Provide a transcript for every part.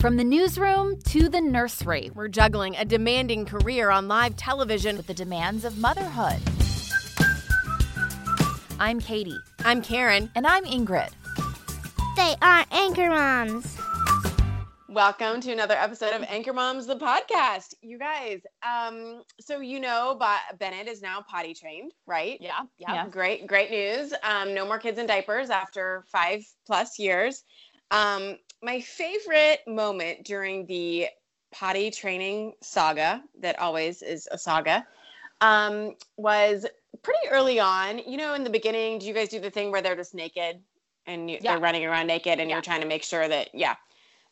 From the newsroom to the nursery, We're juggling a demanding career on live television. with the demands of motherhood. I'm Katie. I'm Karen. And I'm Ingrid. They are anchor moms. Welcome to another episode of Anchor Moms, the podcast. You guys, um, so you know, but Bennett is now potty trained, right? Yeah, Yeah. Great, great news. Um, no more kids in diapers after five plus years. Um, my favorite moment during the potty training saga, that always is a saga, um, was pretty early on. You know, in the beginning, do you guys do the thing where they're just naked and you, Yeah. they're running around naked and Yeah. you're trying to make sure that, yeah.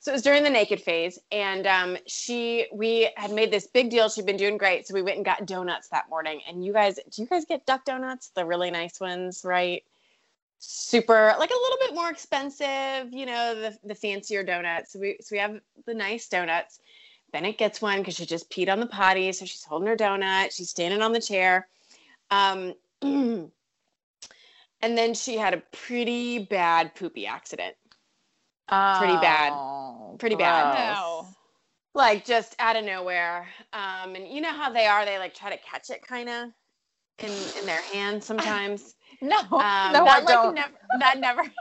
So it was during the naked phase, and um, she, we had made this big deal. She'd been doing great, so we went and got donuts that morning. And you guys, do you guys get duck donuts? The really nice ones, right? Super, like a little bit more expensive, you know, the the fancier donuts. So we so we have the nice donuts. Bennett gets one because she just peed on the potty, so she's holding her donut. She's standing on the chair. Um, and then she had a pretty bad poopy accident. Pretty bad. Oh, Pretty bad. gross. like just out of nowhere. Um, and you know how they are, they like try to catch it kind of in in their hands sometimes. No, Um, no, I like, don't. never- that never.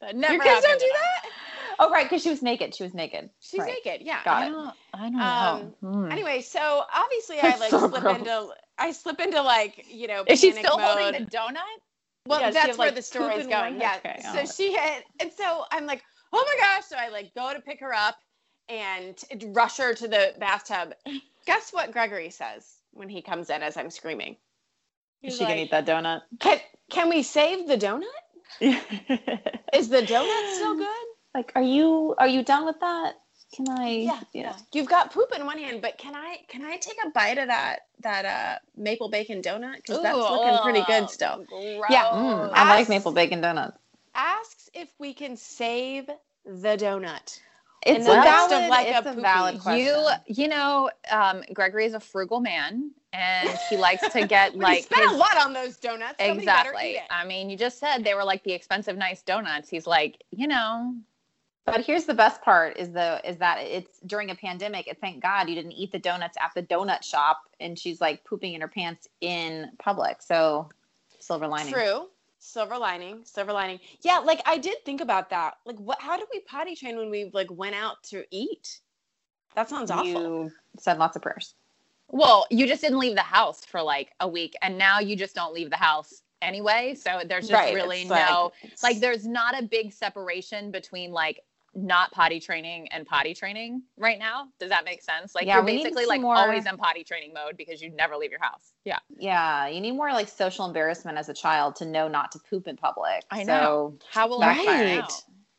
That never. Your kids don't do that? Oh, right, because she was naked. She was naked. She's right. naked, yeah. Got I it. don't- I don't Um, know. Hmm. Anyway, so obviously I like so slip gross. into I slip into like, you know, Is she still mode. holding the donut? Well, Yeah, that's has, where like, the story's going. one- Yeah. okay, so she had, and so I'm like, oh my gosh. So I like go to pick her up and rush her to the bathtub. Guess what Gregory says when he comes in as I'm screaming? Is she like, gonna eat that donut? Can can we save the donut? Is the donut still good? like, are you are you done with that? Can I? Yeah. You've got poop in one hand, but can I can I take a bite of that that uh maple bacon donut? Because that's looking pretty good still. Yeah. Mm, I like maple bacon donuts. Asks if we can save the donut. It's the a midst of, valid, like, a it's a, poopy. valid question. You you know, um, Gregory is a frugal man, and he likes to get Like like spent his- a lot on those donuts. Somebody better eat exactly. I mean, you just said they were like the expensive, nice donuts. He's like, you know, But here's the best part is the is that it's during a pandemic. And thank God you didn't eat the donuts at the donut shop, and she's like pooping in her pants in public. So silver lining. True. Silver lining. Silver lining. Yeah, like I did think about that. Like, what? How did we potty train when we like went out to eat? That sounds awful. You said lots of prayers. well, you just didn't leave the house for like a week, and now you just don't leave the house anyway. So there's just Right, really it's no it's- like there's not a big separation between like not potty training and potty training right now. Does that make sense? Like Yeah, you're basically like more- always in potty training mode because you never leave your house. Yeah. Yeah, you need more like social embarrassment as a child to know not to poop in public. I So know. How will I find Right. out?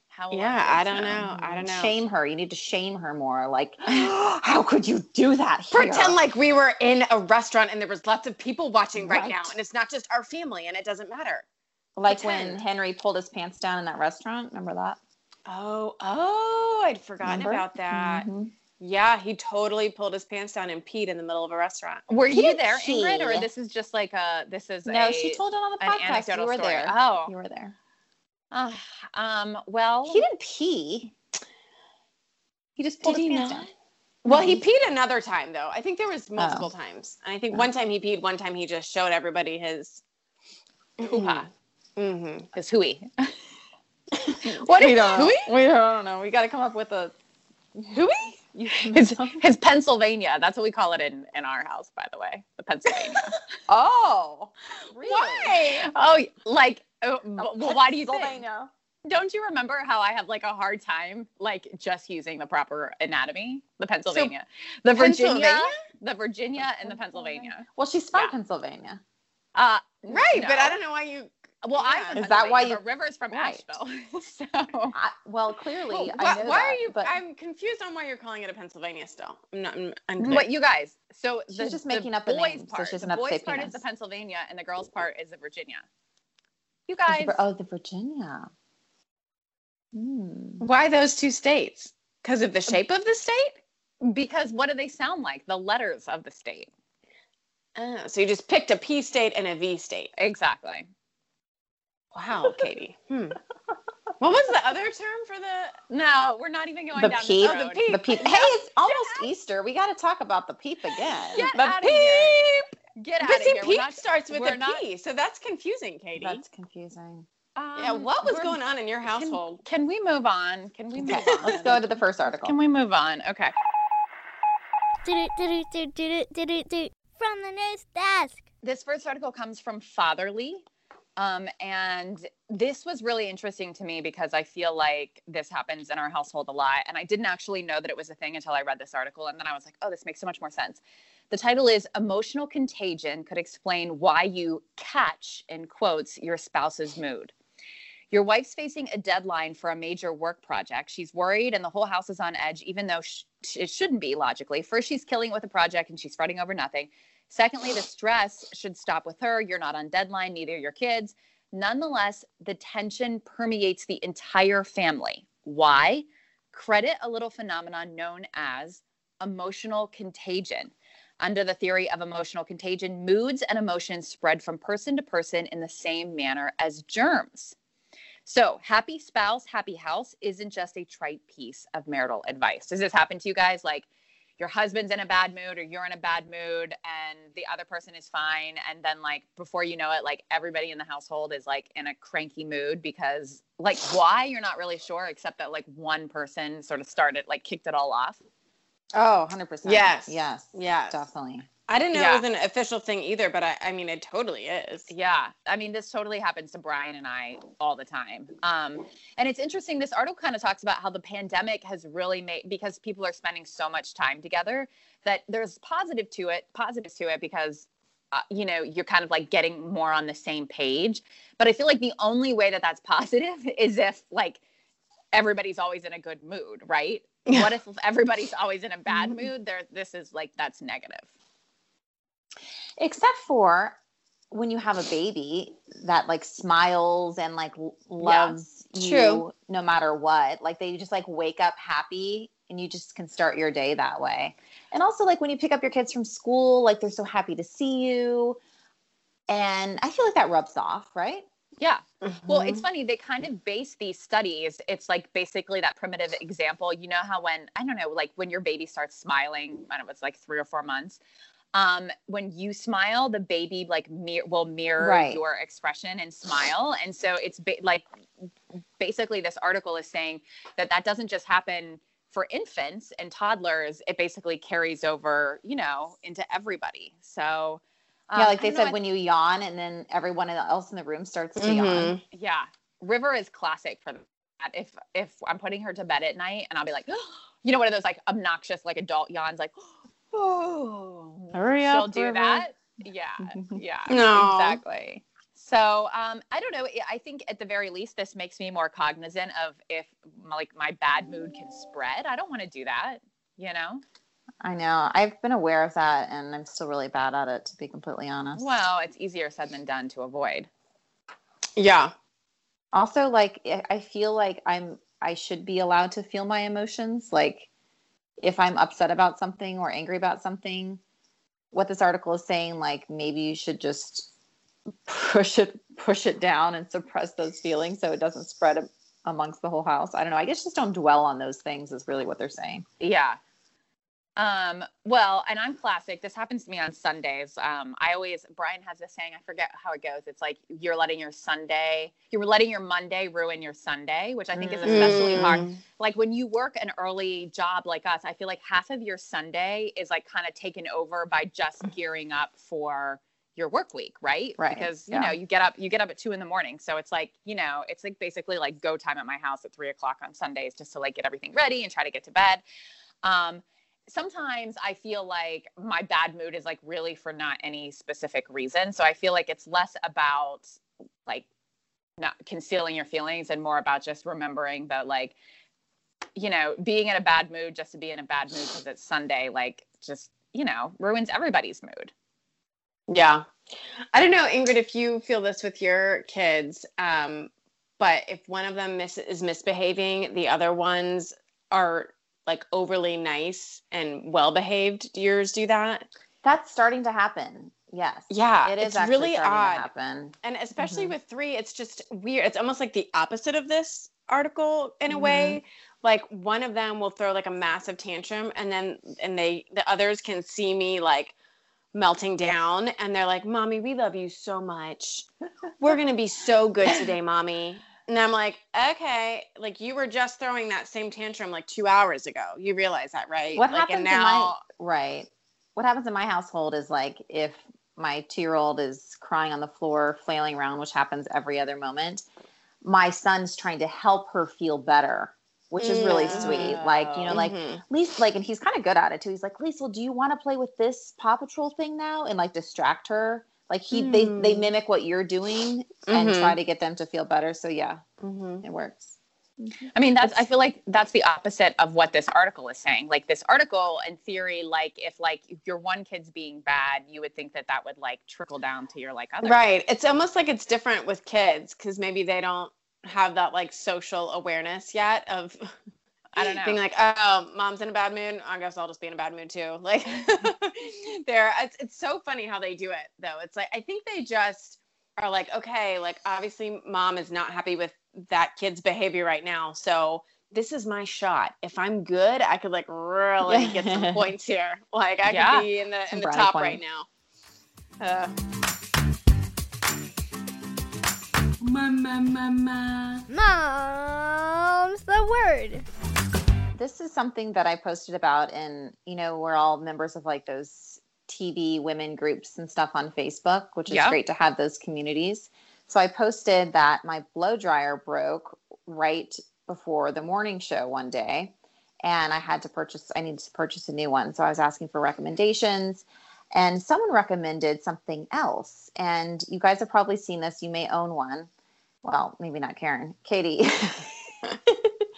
How will yeah, I I don't know. I don't know. Shame her. You need to shame her more. Like, how could you do that? Here? Pretend like we were in a restaurant and there was lots of people watching right, now, and it's not just our family, and it doesn't matter. like when. Henry pulled his pants down in that restaurant. Remember that? Oh, oh, I'd forgotten Remember? about that. Mhm. Yeah, he totally pulled his pants down and peed in the middle of a restaurant. Were He you there, Ingrid, or this is just like a this is No, a, she told it on the podcast. You were story. there. Oh, You were there. Ah, um, well, He didn't pee. He just pulled Did his he pants not? down. Well, he peed another time though. I think there was multiple Oh. times, and I think one time he peed, one time he just showed everybody his hoo-ha. Mm-hmm. His hooey. What we don't know. We don't know. We got to come up with a Hooey? His his Pennsylvania. That's what we call it in in our house, by the way. The Pennsylvania. Oh, really? Why? oh, like uh, well, why do you think? Don't you remember how I have like a hard time like just using the proper anatomy? The Pennsylvania, the Virginia, Pennsylvania? the Virginia, and the Pennsylvania. Well, she's from Yeah. Pennsylvania. Uh, Right, but. I don't know why you Well, Yeah. I'm Is that why you- but River's from Right. Asheville, so I, well, clearly, Well, I why, know why that, are you? But I'm confused on why you're calling it a Pennsylvania still. I'm not. I'm mm. unclear. What you guys? So She's the, just the making up a boys name, part. she doesn't the boys say part is the Pennsylvania, and the girls mm. part is the Virginia. You Is the guys, oh, the Virginia. Hmm. Why those two states? Because of the um, shape of the state? because what do they sound like? The letters of the state. Oh, so you just picked a P state and a V state. Exactly. Wow, Katie. Hmm. What was the other term for the? No, we're not even going The down peep. this road. the peep. The peep. Hey, it's almost Easter. We got to talk about the peep again. Get The out of here. Get out But of see, here. We're peep not- starts with we're a not- P, so that's confusing, Katie. That's confusing. yeah, Um, what was going on in your household? can we move on? Can we move Okay, on? let's go to the first article. Can we move on? Okay. From the news desk. This first article comes from Fatherly. Um, and this was really interesting to me because I feel like this happens in our household a lot. And I didn't actually know that it was a thing until I read this article. And then I was like, oh, this makes so much more sense. The title is Emotional Contagion Could Explain Why You Catch, in quotes, Your Spouse's Mood. Your wife's facing a deadline for a major work project. She's worried and the whole house is on edge, even though sh- it shouldn't be logically. First, she's killing it with a project and she's fretting over nothing. Secondly, the stress should stop with her. You're not on deadline, neither your kids. Nonetheless, the tension permeates the entire family. Why? Credit a little phenomenon known as emotional contagion. Under the theory of emotional contagion, moods and emotions spread from person to person in the same manner as germs. So, happy spouse, happy house isn't just a trite piece of marital advice. Does this happen to you guys? Like, your husband's in a bad mood or you're in a bad mood and the other person is fine and then like before you know it like everybody in the household is like in a cranky mood because like why you're not really sure except that like one person sort of started like kicked it all off Oh, 100%. Yes. Yes. Yes. Definitely. I didn't know Yeah. it was an official thing either, but I, I mean, it totally is. Yeah, I mean, this totally happens to Brian and I all the time. Um, and it's interesting. This article kind of talks about how the pandemic has really made because people are spending so much time together that there's positive to it, positives to it because. Uh, you know, you're kind of like getting more on the same page. But I feel like the only way that that's positive is if like everybody's always in a good mood, right? Yeah. What if everybody's always in a bad mood? There, this is like that's negative. Except for when you have a baby that like smiles and like l- loves you True. no matter what. Like they just like wake up happy and you just can start your day that way. And also like when you pick up your kids from school, like they're so happy to see you. And I feel like that rubs off, right? Yeah. Well, it's Mhm. funny. They kind of base these studies. It's like basically that primitive example. You know how when I don't know, like when your baby starts smiling, I don't know, it's like three or four months. Um, when you smile, the baby like mir- will mirror Right. your expression and smile, and so it's ba- like basically this article is saying that that doesn't just happen for infants and toddlers. It basically carries over, you know, into everybody. So. yeah, um, like they don't know, said, when you yawn and then everyone else in the room starts to yawn. Mhm. yeah river is classic for that if if i'm putting her to bed at night and i'll be like you know one of those like obnoxious like adult yawns like oh Hurry she'll do River. that yeah yeah No. exactly so um i don't know i think at the very least this makes me more cognizant of if like my bad mood can spread i don't want to do that you know I know. I've been aware of that and I'm still really bad at it, to be completely honest. well it's easier said than done to avoid Yeah. also like I I feel like I'm I should be allowed to feel my emotions like if I'm upset about something or angry about something what this article is saying like maybe you should just push it push it down and suppress those feelings so it doesn't spread amongst the whole house. I don't know. I guess just don't dwell on those things is really what they're saying. Yeah. Um, well, and I'm classic. This happens to me on Sundays. Um, I always Brian has this saying, I forget how it goes. It's like you're letting your Sunday, you're letting your Monday ruin your Sunday, which I think is especially hard. Mm. Like when you work an early job like us, I feel like half of your Sunday is like kind of taken over by just gearing up for your work week, right? Right, Because you yeah. know, you get up, you get up at two in the morning. So it's like, you know, it's like basically like go time at my house at three o'clock on Sundays just to like get everything ready and try to get to bed. Um, sometimes I feel like my bad mood is like really for not any specific reason. So I feel like it's less about like not concealing your feelings and more about just remembering that like you know being in a bad mood just to be in a bad mood because it's sunday like just you know ruins everybody's mood Yeah. I don't know, Ingrid, if you feel this with your kids, um, but if one of them is misbehaving, the other ones are like overly nice and well behaved. Do yours do that? That's starting to happen. Yes. Yeah, It is really odd. And especially Mhm. with three, it's just weird. It's almost like the opposite of this article in a Mhm. way. Like one of them will throw like a massive tantrum and then and they the others can see me like melting down and they're like, Mommy, we love you so much. We're gonna be so good today, mommy. And I'm like, okay, like you were just throwing that same tantrum like two hours ago. You realize that, right? What like, happens and in my now right? What happens in my household is like if my two year old is crying on the floor, flailing around, which happens every other moment, my son's trying to help her feel better, which is really sweet. Like, you know, like Mhm. Lisa, like, and he's kind of good at it too. He's like, Lisa, do you want to play with this Paw Patrol thing now? And like distract her. Like he, they, they Mm. mimic what you're doing and Mhm. try to get them to feel better. So yeah, Mhm. it works. I mean, that's I feel like that's the opposite of what this article is saying. Like this article, in theory, like if like if your one kid's being bad, you would think that that would like trickle down to your like other. Right. It's almost like it's different with kids because maybe they don't have that like social awareness yet of I don't know. being like, oh, mom's in a bad mood. I guess I'll just be in a bad mood too. Like, they're it's, it's so funny how they do it though. It's like I think they just are like, okay, like obviously mom is not happy with that kid's behavior right now, so this is my shot. If I'm good, I could like really get some points here. Like I Yeah. could be in the in the top points. right now. Uh, Mom's the word. This is something that I posted about, and you know, we're all members of like those TV women groups and stuff on Facebook, which is Yeah. great to have those communities. So I posted that my blow dryer broke right before the morning show one day, and I had to purchase. I needed to purchase a new one, so I was asking for recommendations. And someone recommended something else. And you guys have probably seen this. You may own one. Well, maybe not Karen. Katie.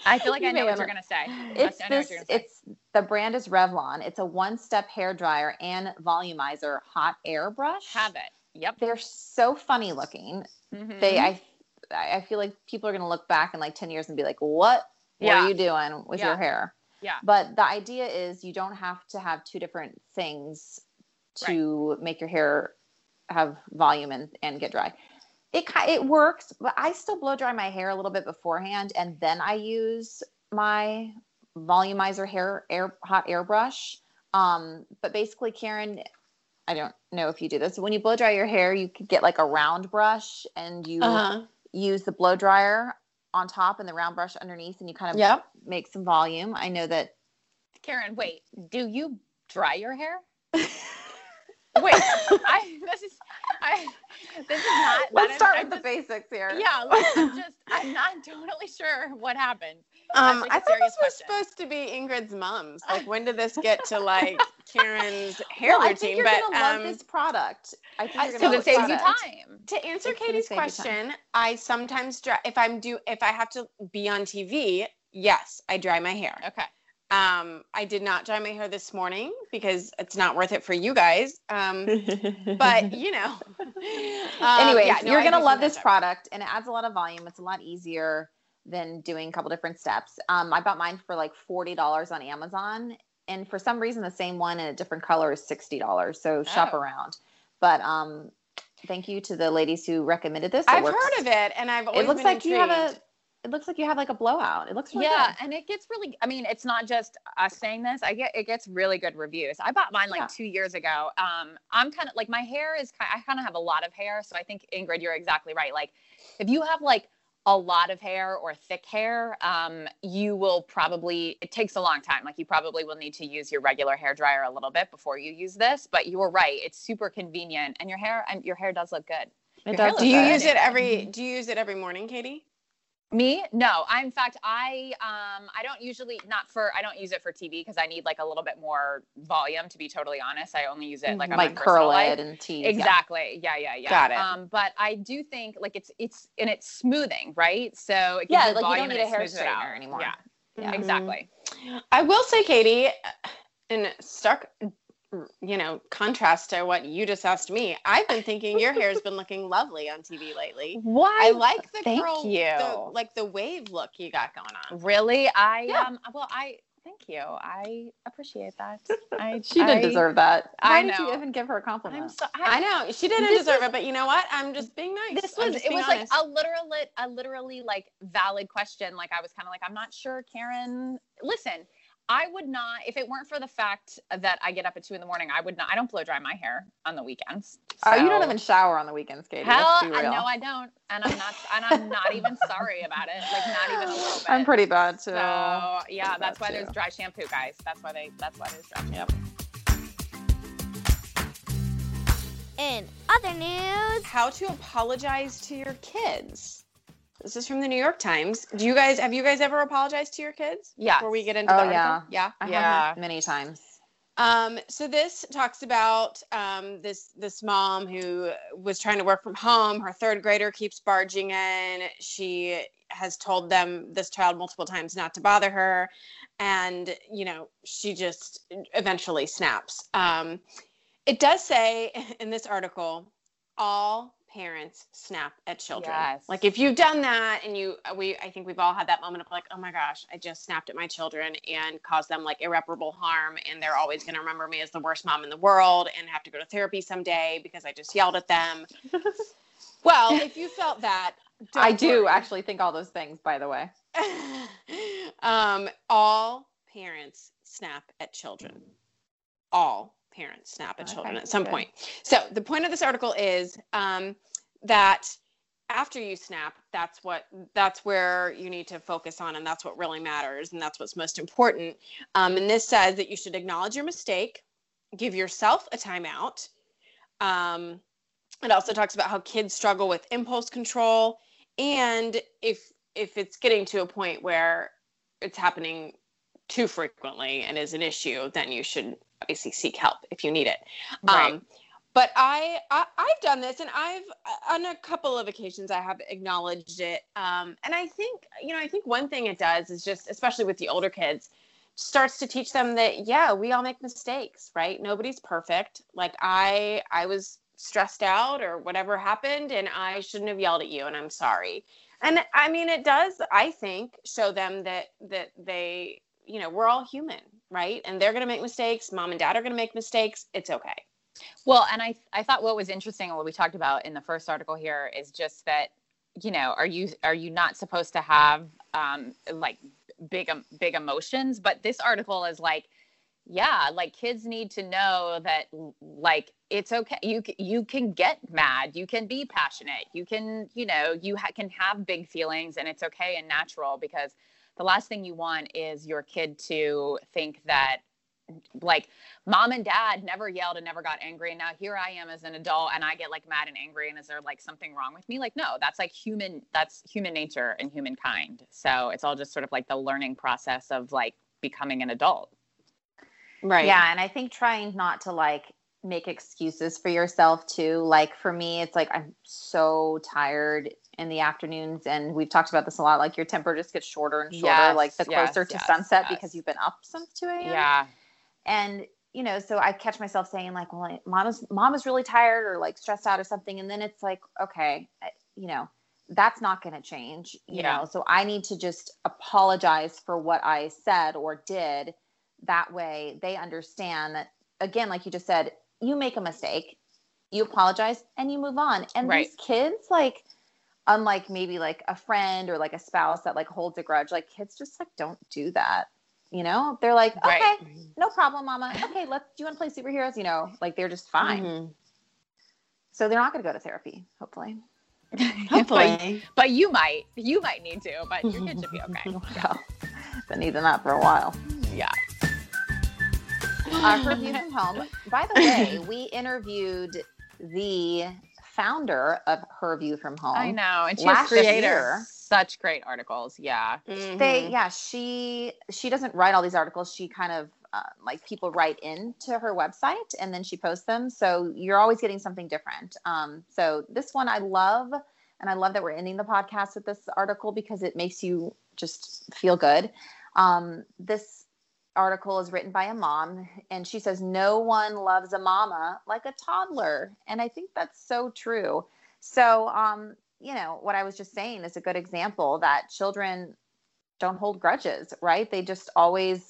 I feel like I know what you're gonna say. it's I know what this gonna say. it's the brand is Revlon. It's a one-step hair dryer and volumizer hot air brush. have it. Yep. They're so funny looking. Mhm. They I I feel like people are going to look back in like 10 years and be like, "What were Yeah. you doing with Yeah. your hair?" Yeah. But the idea is you don't have to have two different things to make your hair have volume and, and get dry. It it works, but I still blow dry my hair a little bit beforehand, and then I use my volumizer hair air hot airbrush. Um, but basically, Karen, I don't know if you do this. When you blow dry your hair, you could get like a round brush, and you uh-huh. use the blow dryer on top and the round brush underneath, and you kind of Yep. make some volume. I know that Karen, wait. Do you dry your hair? wait. I this is I this is not. Let's start I'm- with the I'm just- basics here. Yeah, I'm just I'm not totally sure what happened. Um, like I thought this was question. supposed to be Ingrid's mom's. Like, when did this get to like Karen's hair well, I routine? think you're but gonna um, love this product. I think you're so gonna Because love it saves you time. to answer It's Katie's save you time. question, I sometimes dry if I'm do if I have to be on TV. Yes, I dry my hair. Okay. Um, I did not dry my hair this morning because it's not worth it for you guys. Um, but you know. Um, Anyways, yeah, no, you're I gonna love this product, and it adds a lot of volume. It's a lot easier than doing a couple different steps. Um, I bought mine for like forty dollars on Amazon, and for some reason, the same one in a different color is sixty dollars. So shop Oh. around. But um, thank you to the ladies who recommended this. It I've works- heard of it, and I've always It looks been like you have a. intrigued. It looks like you have like a blowout. It looks really yeah, good. and it gets really. I mean, it's not just us saying this. I get it gets really good reviews. I bought mine like Yeah. two years ago. Um, I'm kind of like my hair is. ki- I kind of have a lot of hair, so I think Ingrid, you're exactly right. Like, if you have like a lot of hair or thick hair, um, you will probably. It takes a long time. Like, you probably will need to use your regular hair dryer a little bit before you use this. But you're right. It's super convenient, and your hair. And your hair does look good. It Your does. Do you good. use it every? Do you use it every morning, Katie? Me? No. I in fact I um I don't usually not for I don't use it for TV because I need like a little bit more volume to be totally honest. I only use it like on like my personal curl life. it and tease. Exactly. Yeah, yeah, yeah. Got it. Um, but I do think like it's it's and it's smoothing, right? So it gives Yeah, you like you don't need a hair smooths it out. straightener anymore. Yeah, Yeah. Mhm. exactly. I will say, Katie, in stark, you know, contrast to what you just asked me, I've been thinking your hair has been looking lovely on TV lately. Why? I like the Thank curl, you. the, like the wave look you got going on. Really? I Yeah. um well I thank you. I appreciate that. I She didn't I- deserve that. I Why did know. you even give her a compliment? I'm so I know she didn't deserve was- it, but you know what? I'm just being nice. this was it being was like a literal a literally like valid question like i was kind of like i'm not sure karen listen i would not if it weren't for the fact that i get up at two in the morning i would not i don't blow dry my hair on the weekends Oh, you don't even shower on the weekends, Katie. hell I, real. no i don't and i'm not and i'm not even sorry about it like not even a little bit I'm pretty bad too. so yeah Pretty that's why too. there's dry shampoo guys that's why they that's why there's dry shampoo Yep. In other news, how to apologize to your kids. This is from the New York Times. Do you guys have you guys ever apologized to your kids? Yes. Before we get into Oh, the yeah. article? Yeah. I Yeah. have many times. Um, so this talks about um, this this mom who was trying to work from home. Her third grader keeps barging in. She has told them this child multiple times not to bother her, and you know she just eventually snaps. Um, it does say in this article, all parents snap at children. Yes. Like if you've done that and you we I think we've all had that moment of like, oh my gosh, I just snapped at my children and caused them like irreparable harm and they're always going to remember me as the worst mom in the world and have to go to therapy someday because I just yelled at them. well, if you felt that, I don't do worry. actually think all those things, by the way. um, all parents snap at children. All parents snap at children Okay, at some good. point. So the point of this article is um, that after you snap, that's what that's where you need to focus on, and that's what really matters, and that's what's most important. Um, and this says that you should acknowledge your mistake, give yourself a timeout. Um, it also talks about how kids struggle with impulse control, and if if it's getting to a point where it's happening too frequently and is an issue, then you should obviously seek help if you need it. Right. Um, but I, I I've done this, and I've on a couple of occasions I have acknowledged it. Um, and I think you know I think one thing it does is just especially with the older kids starts to teach them that yeah we all make mistakes right nobody's perfect like i i was stressed out or whatever happened and i shouldn't have yelled at you and i'm sorry and i mean it does i think show them that that they you know we're all human right? And they're going to make mistakes mom and dad are going to make mistakes it's okay. Well, and I I thought what was interesting what we talked about in the first article here is just that you know are you are you not supposed to have um like big um, big emotions? But this article is like yeah like kids need to know that like it's okay. You you can get mad you can be passionate you can you know you ha- can have big feelings and it's okay and natural because the last thing you want is your kid to think that like mom and dad never yelled and never got angry and now here i am as an adult and i get like mad and angry and is there like something wrong with me? Like no that's like human that's human nature and humankind. So it's all just sort of like the learning process of like becoming an adult. Right. Yeah, and I think trying not to like make excuses for yourself too. Like for me, it's like I'm so tired in the afternoons, and we've talked about this a lot. Like your temper just gets shorter and shorter, Yes, like the yes, closer to yes, sunset because you've been up since two a.m. yeah and you know, so I catch myself saying like, "Well, mom is mom is really tired or like stressed out or something," and then it's like, okay, I- you know. That's not going to change, you Yeah. know. So I need to just apologize for what I said or did that way they understand that again like you just said you make a mistake you apologize and you move on and Right. these kids like unlike maybe like a friend or like a spouse that like holds a grudge like kids just like don't do that you know? They're like okay Right. no problem mama. Okay let's do you want to play superheroes? You know like they're just fine. Mhm. so they're not going to go to therapy hopefully. But, hopefully. But you might you might need to but your kid should be okay. Well been needing that for a while. Yeah. Uh, her view from home. By the way, we interviewed the founder of Her View from Home. i know and she's a Last creator year. such great articles. Yeah. they Mhm. yeah she she doesn't write all these articles she kind of uh, like people write into her website and then she posts them so you're always getting something different um, so this one i love and i love that we're ending the podcast with this article because it makes you just feel good um, this article is written by a mom and she says no one loves a mama like a toddler and i think that's so true so um, you know what i was just saying is a good example that children don't hold grudges, right? They just always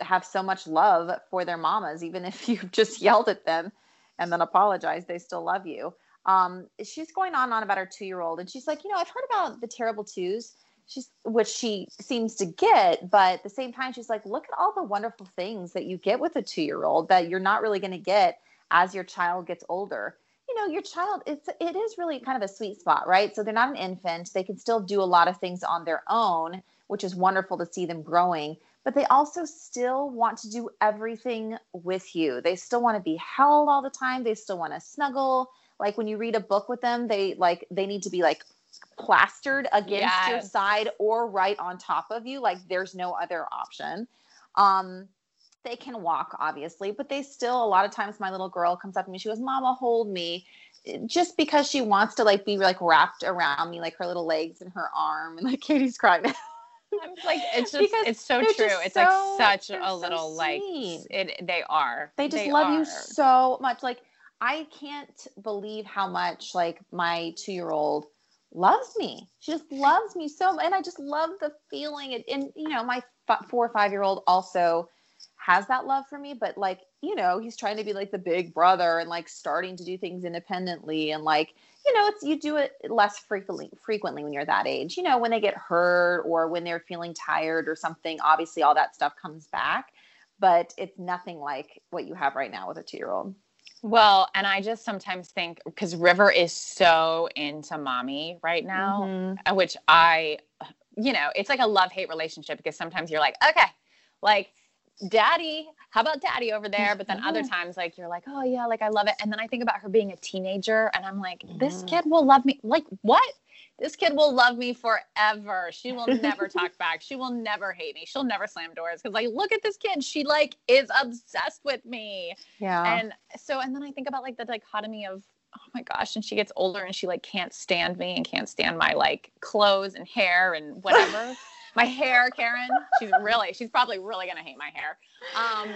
have so much love for their mamas, even if you've just yelled at them and then apologized, they still love you. Um, she's going on and on about her two year old, and she's like, you know, I've heard about the terrible twos, she's which she seems to get, but at the same time, she's like, look at all the wonderful things that you get with a two year old that you're not really going to get as your child gets older. You know your child it's it is really kind of a sweet spot right? So they're not an infant. They can still do a lot of things on their own which is wonderful to see them growing but they also still want to do everything with you. They still want to be held all the time. They still want to snuggle. Like when you read a book with them they like they need to be like plastered against your side or right on top of you like there's no other option um they can walk obviously but they still a lot of times my little girl comes up to me she goes mama hold me just because she wants to like be like wrapped around me like her little legs and her arm and like katie's crying I'm like it's just Because it's so true. It's so- like such a so little like it they are. they just love are. you so much like i can't believe how much like my two-year-old loves me. She just loves me so and i just love the feeling. And, and you know my f- four or five year old also has that love for me but like you know he's trying to be like the big brother and like starting to do things independently and like you know it's you do it less frequently frequently when you're that age. You know when they get hurt or when they're feeling tired or something obviously all that stuff comes back but it's nothing like what you have right now with a two year old Well, and I just sometimes think because River is so into mommy right now, Mm-hmm. uh, which I, you know, it's like a love hate relationship because sometimes you're like, okay, like daddy, how about daddy over there? But then other times, like, you're like, oh yeah, like I love it. And then I think about her being a teenager and I'm like, this Mhm. kid will love me. Like, what? This kid will love me forever. She will never talk back. She will never hate me. She'll never slam doors because, like, look at this kid. She like is obsessed with me yeah and so and then i think about like the dichotomy of oh my gosh and she gets older and she like can't stand me and can't stand my like clothes and hair and whatever my hair karen she's really she's probably really gonna hate my hair um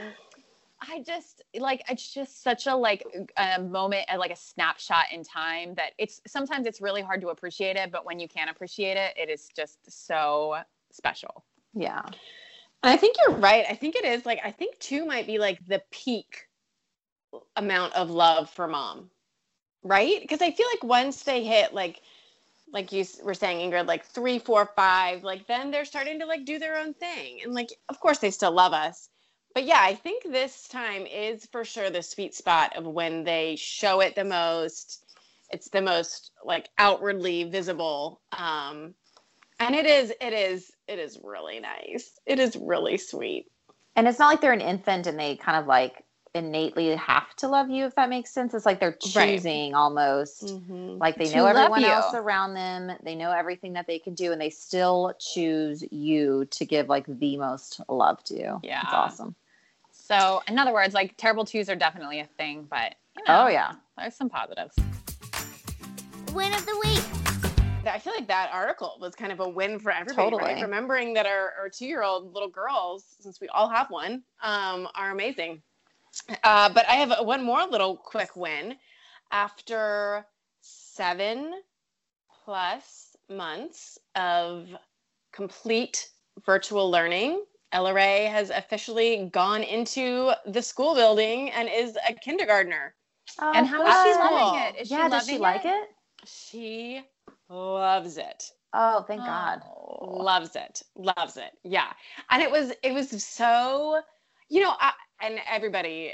i just like it's just such a like a moment like a snapshot in time that it's sometimes it's really hard to appreciate it but when you can appreciate it it is just so special yeah I think you're right. I think it is like I think two might be like the peak amount of love for mom, right? Because I feel like once they hit like like you were saying, Ingrid, like three, four, five, like then they're starting to like do their own thing, and like of course they still love us, but yeah, I think this time is for sure the sweet spot of when they show it the most. It's the most like outwardly visible. Um, and it is it is it is really nice it is really sweet and it's not like they're an infant and they kind of like innately have to love you if that makes sense it's like they're Right. choosing almost Mm-hmm. like they To know everyone you. else around them they know everything that they can do and they still choose you to give like the most love to Yeah. it's awesome so in other words like terrible twos are definitely a thing but you know, oh yeah there's some positives Win of the week. i feel like that article was kind of a win for everybody right? Totally. remembering that our, our two-year-old little girls since we all have one um, are amazing uh, but i have one more little quick win after seven plus months of complete virtual learning ella ray has officially gone into the school building and is a kindergartner. And how is she loving it? Is she yeah does she like it? it? She loves it. Oh thank god. Oh. loves it. Loves it. Yeah. And it was it was so you know I, and everybody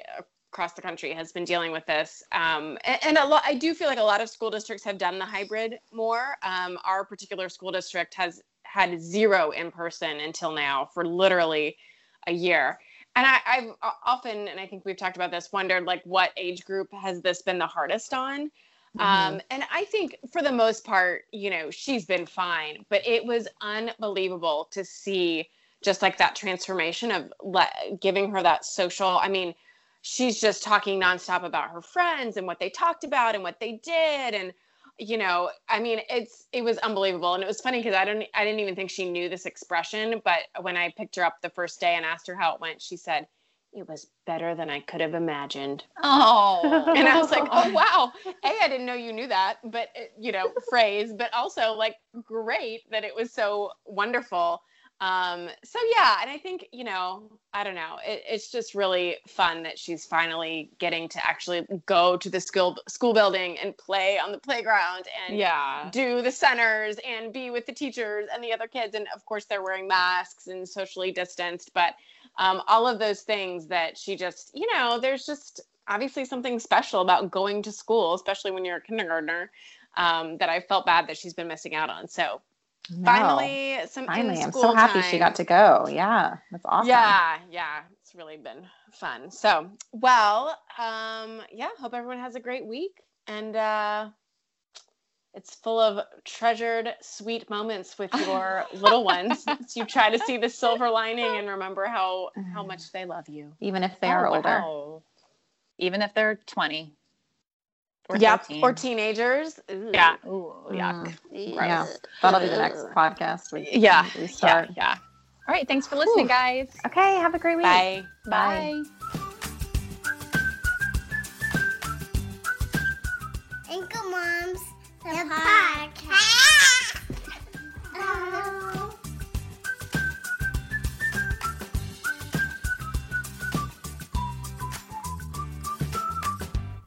across the country has been dealing with this. Um, and, and a lot i do feel like a lot of school districts have done the hybrid more. Um, our particular school district has had zero in person until now for literally a year and I, i've often and i think we've talked about this wondered like what age group has this been the hardest on Um, and I think for the most part, you know, she's been fine, but it was unbelievable to see just like that transformation of le- giving her that social. I mean, she's just talking nonstop about her friends and what they talked about and what they did. And, you know, I mean, it's, it was unbelievable. And it was funny because I don't, I didn't even think she knew this expression, but when I picked her up the first day and asked her how it went, she said, it was better than I could have imagined. Oh. And I was like, oh, wow. A, I didn't know you knew that, but, uh, you know, phrase, but also like great that it was so wonderful. Um, so yeah, and I think, you know, I don't know, it, it's just really fun that she's finally getting to actually go to the school school building and play on the playground and yeah. do the centers and be with the teachers and the other kids. And of course, they're wearing masks and socially distanced, but um, all of those things that she just, you know, there's just obviously something special about going to school, especially when you're a kindergartner, um, that I felt bad that she's been missing out on. So No. finally, some finally, I'm so happy she got to go. Yeah, that's awesome. Yeah, yeah, it's really been fun. So, well, um, yeah, hope everyone has a great week and uh, it's full of treasured, sweet moments with your little ones. as you try to see the silver lining and remember how how much they love you. even if they are Oh, older. wow. Even if they're 20 or Yep, 13. or teenagers. Ooh. Yeah. Ooh, yuck. Mm, Yeah, that'll be the next podcast. We, Yeah. we Yeah. start. Yeah. All right. Thanks for listening, guys. Okay, have a great week. Bye. Bye. Anchor Moms, the, podcast.